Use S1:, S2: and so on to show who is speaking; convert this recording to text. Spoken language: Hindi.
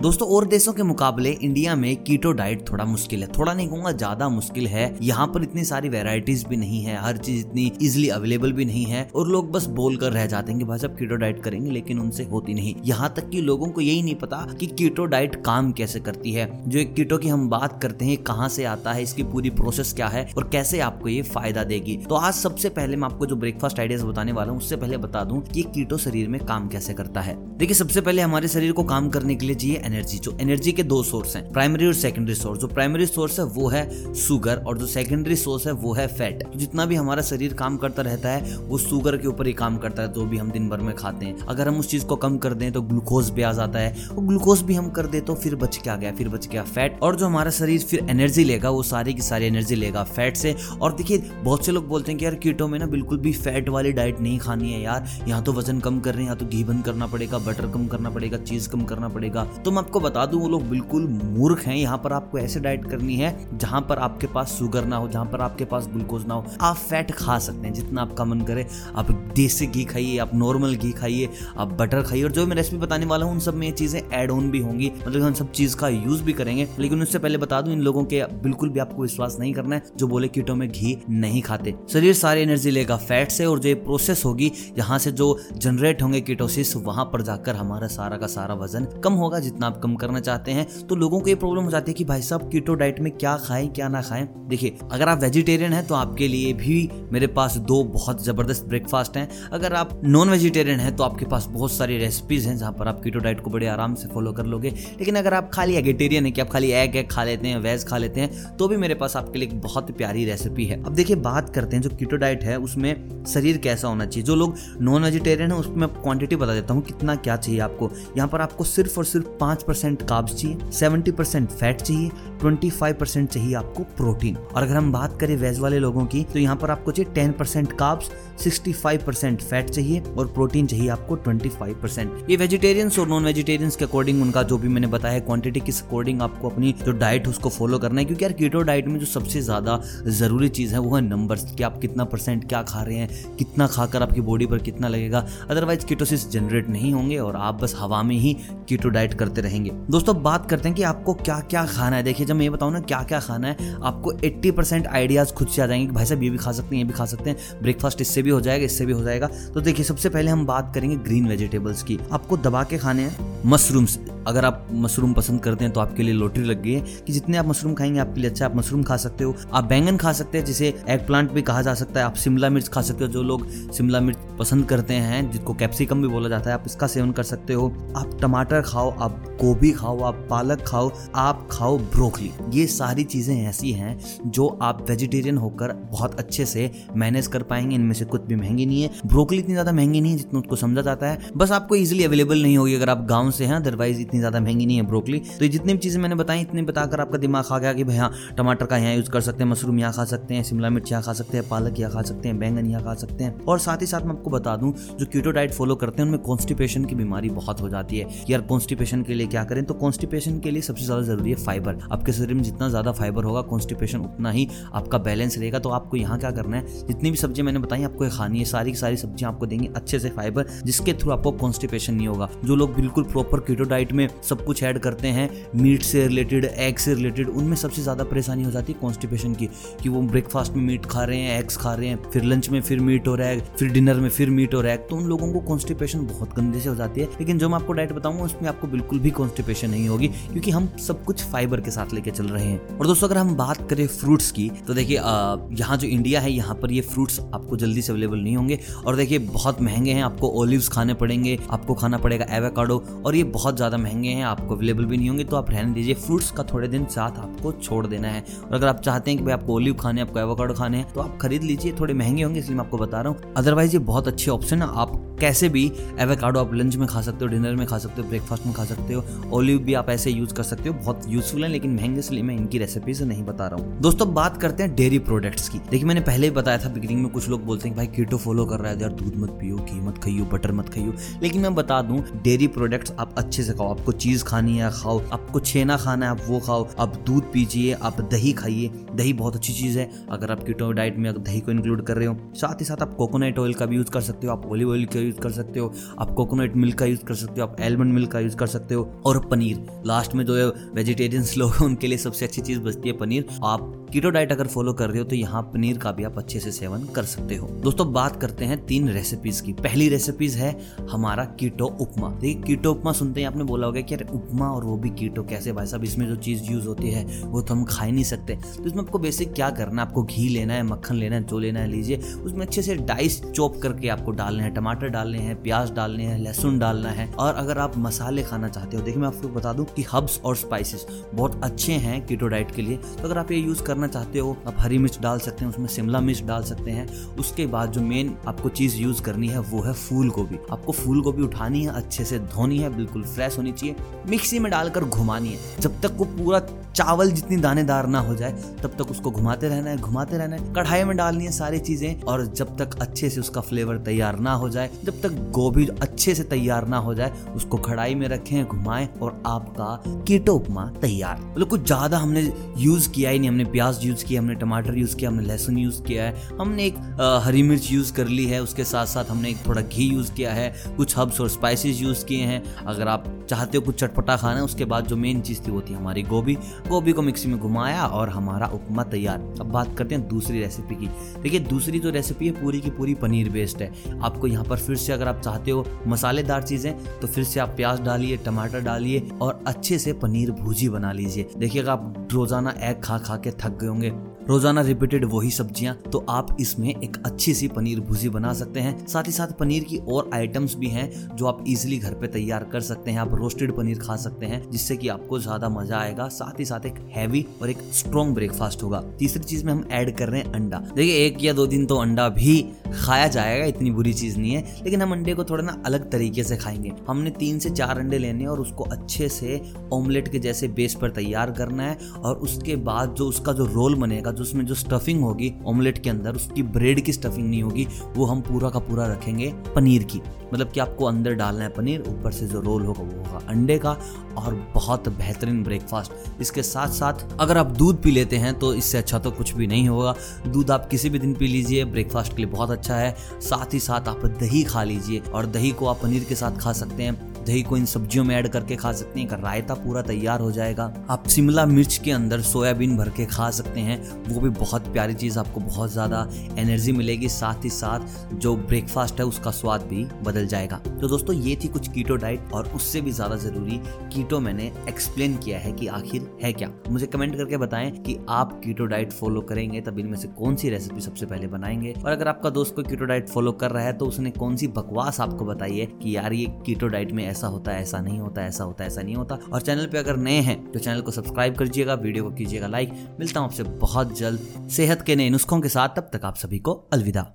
S1: दोस्तों, और देशों के मुकाबले इंडिया में कीटो डाइट थोड़ा मुश्किल है। थोड़ा नहीं कहूँगा, ज़्यादा मुश्किल है। यहाँ पर इतनी सारी वेराइटीज भी नहीं है, हर चीज़ इतनी इजिली अवेलेबल भी नहीं है और लोग बस बोल कर रह जाते हैं कि भाई कीटो डाइट करेंगे, लेकिन उनसे होती नहीं। यहाँ तक कि लोगों को यही नहीं पता कि कीटो डाइट काम कैसे करती है। जो एक कीटो की हम बात करते हैं, कहाँ से आता है, इसकी पूरी प्रोसेस क्या है और कैसे आपको ये फ़ायदा देगी। तो आज सबसे पहले मैं आपको जो ब्रेकफास्ट आइडियाज़ बताने वाला हूँ, उससे पहले बता दूँ कि कीटो शरीर में काम कैसे करता है। देखिए, सबसे पहले हमारे शरीर को काम करने के लिए चाहिए एनर्जी जो एनर्जी के दो सोर्स हैं प्राइमरी और सेकेंडरी सोर्स जो प्राइमरी सोर्स है, वो है शुगर और जो सेकेंडरी सोर्स है, वो है फैट तो जितना भी हमारा शरीर काम करता रहता है, वो शुगर के ऊपर ही काम करता है, जो भी हम दिन भर में खाते हैं। अगर हम उस चीज़ को कम कर दें तो ग्लूकोज भी आ जाता है। और ग्लूकोज भी हम कर दे तो फिर बच क्या गया? फिर बच गया फैट और जो हमारा शरीर फिर एनर्जी लेगा, वो सारी की सारी एनर्जी लेगा फैट से। और देखिए, बहुत से लोग बोलते हैं कि यार कीटो में ना बिल्कुल भी फैट वाली डाइट नहीं खानी है यार। यहाँ तो वज़न कम कर रहे हैं, यहाँ तो घी बंद करना पड़ेगा बटर कम करना पड़ेगा चीज़ कम करना पड़ेगा। तो मैं आपको बता दूँ, वो लोग बिल्कुल मूर्ख हैं। यहाँ पर आपको ऐसे डाइट करनी है जहाँ पर आपके पास शुगर ना हो, जहाँ पर आपके पास ग्लूकोज ना हो। आप फैट खा सकते हैं, जितना आपका मन करे। आप देसी घी खाइए, आप नॉर्मल घी खाइए, आप बटर खाइए। और जो मैं रेसिपी बताने वाला हूँ, उन सब में ये चीज़ें एड ऑन भी होंगी। मतलब हम सब चीज़ का यूज़ भी करेंगे। लेकिन उससे पहले बता दूँ, इन लोगों के बिल्कुल भी आपको विश्वास नहीं करना है, जो बोले कीटो में घी नहीं खाते। शरीर सारी एनर्जी लेगा फैट से और जो ये प्रोसेस होगी, यहाँ से जो जनरेट होंगे कीटोसिस वहाँ पर जाकर हमारा सारा का सारा वज़न कम होगा जितना आप कम करना चाहते हैं तो लोगों को ये प्रॉब्लम हो जाती है कि भाई साहब कीटो डाइट में क्या खाएँ, क्या ना खाएँ? देखिए, अगर आप वेजिटेरियन हैं तो आपके लिए भी मेरे पास दो बहुत ज़बरदस्त ब्रेकफास्ट हैं। अगर आप नॉन वेजिटेरियन हैं तो आपके पास बहुत सारी रेसिपीज़ हैं, जहाँ पर आप कीटो डाइट को बड़े आराम से फॉलो कर लोगे। लेकिन अगर आप खाली एगिटेरियन है, कि आप खाली एग एग खा लेते हैं वेज खा लेते हैं तो भी मेरे पास आपके लिए बहुत प्यारी रेसिपी है। अब देखिए, बात करते हैं जो कीटो डाइट है, उसमें शरीर कैसा होना चाहिए। जो लोग नॉन वेजिटेरियन है, उसमें क्वांटिटी बता देता हूँ, कितना क्या चाहिए आपको। यहाँ पर आपको सिर्फ़ और सिर्फ़ पाँच परसेंट काब्स चाहिए, सेवेंटी परसेंट फैट चाहिए, ट्वेंटी फाइव परसेंट चाहिए आपको प्रोटीन। और अगर हम बात करें वेज वाले लोगों की तो यहाँ पर आपको चाहिए ten percent carbs sixty five percent fat चाहिए और प्रोटीन चाहिए आपको ट्वेंटी फाइव परसेंट। ये वेजिटेरियंस और नॉन वेजिटेरियंस के अकॉर्डिंग उनका जो भी मैंने बताया क्वांटिटी किस अकॉर्डिंग आपको अपनी जो डाइट है, उसको फॉलो करना है, क्योंकि यार कीटो डाइट में जो सबसे ज़्यादा ज़रूरी चीज़ है, वो है नंबर्स कि आप कितना परसेंट क्या खा रहे हैं, कितना खाकर आपकी बॉडी पर कितना लगेगा। अदरवाइज़ कीटोसिस जनरेट नहीं होंगे और आप बस हवा में ही कीटो डाइट करते रहेंगे। दोस्तों बात करते हैं कि आपको क्या क्या खाना है। देखिए, जब मैं ये बताऊँ ना क्या क्या खाना है, आपको 80 परसेंट आइडियाज़ खुद से आ जाएँगे कि भाई साहब, ये भी खा सकते हैं, ये भी खा सकते हैं। ब्रेकफास्ट इससे भी हो जाएगा, इससे भी हो जाएगा। तो देखिए, सबसे पहले हम बात करेंगे ग्रीन वेजिटेबल्स की। आपको दबा के खाने हैं मशरूम्स। अगर आप मशरूम पसंद करते हैं तो आपके लिए लोटरी लग गई है कि जितने आप मशरूम खाएँगे आपके लिए अच्छा आप मशरूम खा सकते हो। आप बैंगन खा सकते हैं, जिसे एग प्लांट भी कहा जा सकता है। आप शिमला मिर्च खा सकते हो, जो लोग शिमला मिर्च पसंद करते हैं, जिसको कैप्सिकम भी बोला जाता है, आप इसका सेवन कर सकते हो। आप टमाटर खाओ, आप गोभी खाओ, आप पालक खाओ, आप खाओ ब्रोकली ये सारी चीज़ें ऐसी हैं जो आप वेजिटेरियन होकर बहुत अच्छे से मैनेज कर पाएँगे। इनमें से कुछ भी महँगी नहीं है। ब्रोकली इतनी ज़्यादा महँगी नहीं है जितना उसको समझा जाता है। बस आपको इजिली अवेलेबल नहीं होगी अगर आप गाँव से हैं अदरवाइज़ इतनी ज़्यादा महँगी नहीं है ब्रोकली। तो ये जितनी भी चीज़ें मैंने बताई, इतनी बताकर आपका दिमाग खा गया कि भाई हाँ टमाटर का यहाँ यूज़ कर सकते हैं, मशरूम यहाँ खा सकते हैं, शिमला मिर्च यहाँ खा सकते हैं, पालक यहाँ खा सकते हैं, बैंगन यहाँ खा सकते हैं। और साथ ही साथ मैं आपको बता दूँ, जो कीटो डाइट फॉलो करते हैं, उनमें कॉन्स्टिपेशन की बीमारी बहुत हो जाती है। यार कॉन्स्टिपेशन के लिए क्या करें? तो कॉन्स्टिपेशन के लिए सबसे ज़्यादा ज़रूरी है फाइबर आपके शरीर में जितना ज़्यादा फाइबर होगा कॉन्स्टिपेशन उतना ही आपका बैलेंस रहेगा। तो आपको यहाँ क्या करना है? जितनी भी सब्ज़ी मैंने बताई, आपको खानी है। सारी की सारी सब्ज़ियाँ आपको देंगे अच्छे से फाइबर जिसके थ्रू आपको कॉन्स्टिपेशन नहीं होगा। जो लोग बिल्कुल प्रॉपर कीटो डाइट में सब कुछ ऐड करते हैं मीट से रिलेटेड एग से रिलेटेड उनमें सबसे ज़्यादा परेशानी हो जाती है कॉन्स्टिपेशन की, कि वो ब्रेकफास्ट में मीट खा रहे हैं एग्स खा रहे हैं, फिर लंच में फिर मीट रहा है फिर डिनर में फिर मीट रहा है तो उन लोगों को कॉन्स्टिपेशन बहुत गंदे से हो जाती है। लेकिन जो मैं आपको डाइट बताऊँगा उसमें आपको बिल्कुल भी कॉन्स्टिपेशन नहीं होगी, क्योंकि हम सब कुछ फाइबर के साथ लेके चल रहे हैं। और दोस्तों, अगर हम बात करें फ्रूट्स की तो देखिए यहाँ जो इंडिया है, यहाँ पर ये फ्रूट्स आपको जल्दी से अवेलेबल नहीं होंगे। और देखिए, बहुत महँगे हैं, आपको ओलिव्स खाने पड़ेंगे, आपको खाना पड़ेगा एवेकाडो और ये बहुत ज़्यादा महँगे हैं, आपको अवेलेबल भी नहीं होंगे तो आप रहने दीजिए। फ्रूट्स का थोड़े दिन साथ आपको छोड़ देना है। और अगर आप चाहते हैं कि भाई आपको ओलिव खाने आपको एवोकाडो खाने हैं तो आप खरीद लीजिए, थोड़े महँगे होंगे, इसलिए मैं आपको बता रहा हूँ। अदरवाइज़ ये बहुत अच्छे ऑप्शन है। आप कैसे भी एवोकाडो आप लंच में खा सकते हो डिनर में खा सकते हो ब्रेकफास्ट में खा सकते हो ओलिव भी आप ऐसे यूज़ कर सकते हो। बहुत यूजफुल है, लेकिन महँगे, इसलिए मैं इनकी रेसिपी से नहीं बता रहा हूँ। दोस्तों, बात करते हैं डेयरी प्रोडक्ट्स की। देखिए, मैंने पहले ही बताया था बिगिनिंग में कुछ लोग बोलते हैं भाई कीटो फॉलो कर रहा है, यार, दूध मत पियो, घी मत खाइयो बटर मत खाइयो। लेकिन मैं बता दूँ डेयरी प्रोडक्ट्स आप अच्छे से खाओ। आपको चीज़ खानी है, खाओ। आपको छेना खाना है, आप वो खाओ। आप दूध पीजिए, आप दही खाइए। दही बहुत अच्छी चीज़ है। अगर आप कीटो डाइट में दही को इंक्लूड कर रहे हो, साथ ही साथ आप कोकोनट ऑयल का भी यूज़ कर सकते हो। आप ऑलिव ऑयल का यूज़ कर सकते हो। आप कोकोनट मिल्क का यूज़ कर सकते हो। आप एलमंड मिल्क का यूज़ कर सकते हो। और पनीर। लास्ट में जो है वेजिटेरियंस लोग हैं, उनके लिए सबसे अच्छी चीज़ बचती है पनीर। आप कीटो डाइट अगर फॉलो कर रहे हो तो यहाँ पनीर का भी आप अच्छे से सेवन कर सकते हो। दोस्तों, बात करते हैं तीन रेसिपीज़ की। पहली रेसिपीज़ है हमारा कीटो उपमा। देखिए कीटो उपमा सुनते हैं, आपने बोला होगा कि अरे उपमा और वो भी कीटो कैसे भाई साहब, इसमें जो चीज़ यूज़ होती है, वो तो हम खा ही नहीं सकते। तो इसमें आपको बेसिक क्या करना है? आपको घी लेना है, मक्खन लेना है, जो लेना है लीजिए। उसमें अच्छे से डाइस चॉप करके आपको डालने हैं, टमाटर डालने हैं, प्याज डालने हैं, लहसुन डालना है। और अगर आप मसाले खाना चाहते हो, देखिए मैं आपको बता दूँ कि हब्स और स्पाइसेस बहुत अच्छे हैं कीटो डाइट के लिए। तो अगर आप ये यूज़ करना चाहते हो, आप हरी मिर्च डाल सकते हैं, उसमें शिमला मिर्च डाल सकते हैं। उसके बाद जो मेन आपको चीज़ यूज़ करनी है, वो है फूल गोभी आपको फूल गोभी उठानी है, अच्छे से धोनी है, बिल्कुल फ्रेश होनी चाहिए। मिक्सी में डालकर घुमानी है। जब तक वो पूरा चावल जितनी दानेदार ना हो जाए, तब तक उसको घुमाते रहना है, घुमाते रहना है। कढ़ाई में डालनी है सारी चीज़ें और जब तक अच्छे से उसका फ्लेवर तैयार ना हो जाए, जब तक गोभी अच्छे से तैयार ना हो जाए, उसको कढ़ाई में रखें, घुमाएँ और आपका कीटो उपमा तैयार। मतलब कुछ ज़्यादा हमने यूज़ किया ही नहीं, हमने प्याज यूज़ किया, हमने टमाटर यूज़ किया, हमने लहसुन यूज़ किया है, हमने एक हरी मिर्च यूज़ कर ली है, उसके साथ साथ हमने एक थोड़ा घी यूज़ किया है, कुछ हर्ब्स और स्पाइसेस यूज़ किए हैं। अगर आप चाहते हो, कुछ चटपटा खाना उसके बाद जो मेन चीज़ थी वो थी हमारी गोभी। गोभी को मिक्सी में घुमाया और हमारा उपमा तैयार। अब बात करते हैं दूसरी रेसिपी की। देखिए, दूसरी जो रेसिपी है, पूरी की पूरी पनीर बेस्ड है। आपको यहाँ पर फिर से अगर आप चाहते हो मसालेदार चीज़ें तो फिर से आप प्याज डालिए, टमाटर डालिए और अच्छे से पनीर भूजी बना लीजिए। देखिएगा आप रोज़ाना एग खा खा के थक गए होंगे रोज़ाना रिपीटेड वही सब्ज़ियाँ तो आप इसमें एक अच्छी सी पनीर भुजी बना सकते हैं। साथ ही साथ पनीर की और आइटम्स भी हैं, जो आप इजिली घर पे तैयार कर सकते हैं। आप रोस्टेड पनीर खा सकते हैं, जिससे कि आपको ज़्यादा मज़ा आएगा। साथ ही साथ एक हैवी और एक स्ट्रॉन्ग ब्रेकफास्ट होगा। तीसरी चीज़ में हम ऐड कर रहे हैं अंडा। देखिए, एक या दो दिन तो अंडा भी खाया जाएगा, इतनी बुरी चीज़ नहीं है। लेकिन हम अंडे को थोड़ा ना अलग तरीके से खाएँगे। हमने तीन से चार अंडे लेने और उसको अच्छे से ऑमलेट के जैसे बेस पर तैयार करना है। और उसके बाद जो उसका जो रोल बनेगा जो उसमें जो स्टफिंग होगी ऑमलेट के अंदर, उसकी ब्रेड की स्टफिंग नहीं होगी, वो हम पूरा का पूरा रखेंगे पनीर की। मतलब कि आपको अंदर डालना है पनीर, ऊपर से जो रोल होगा, वो होगा अंडे का और बहुत बेहतरीन ब्रेकफास्ट इसके साथ साथ अगर आप दूध पी लेते हैं तो इससे अच्छा तो कुछ भी नहीं होगा। दूध आप किसी भी दिन पी लीजिए ब्रेकफास्ट के लिए बहुत अच्छा है। साथ ही साथ आप दही खा लीजिए और दही को आप पनीर के साथ खा सकते हैं। दही को इन सब्जियों में ऐड करके खा सकते हैं। रायता पूरा तैयार हो जाएगा। आप शिमला मिर्च के अंदर सोयाबीन भर के खा सकते हैं। वो भी बहुत प्यारी चीज़, आपको बहुत ज़्यादा एनर्जी मिलेगी। साथ ही साथ जो ब्रेकफास्ट है, उसका स्वाद भी बदल जाएगा। तो दोस्तों, ये थी कुछ कीटो डाइट और उससे भी ज़्यादा ज़रूरी कीटो मैंने एक्सप्लेन किया है कि आखिर है क्या। मुझे कमेंट करके बताएँ कि आप कीटो डाइट फॉलो करेंगे तब इनमें से कौन सी रेसिपी सबसे पहले बनाएँगे। और अगर आपका दोस्त को कीटो डाइट फॉलो कर रहा है तो उसने कौन सी बकवास आपको बताई है कि यार, ये कीटो डाइट में ऐसा होता है, ऐसा नहीं होता, ऐसा होता है, ऐसा नहीं होता। और चैनल पे अगर नए हैं तो चैनल को सब्सक्राइब करिएगा, वीडियो को कीजिएगा लाइक। मिलता हूँ आपसे बहुत जल्द। सेहत के नए नुस्खों के साथ, तब तक आप सभी को अलविदा।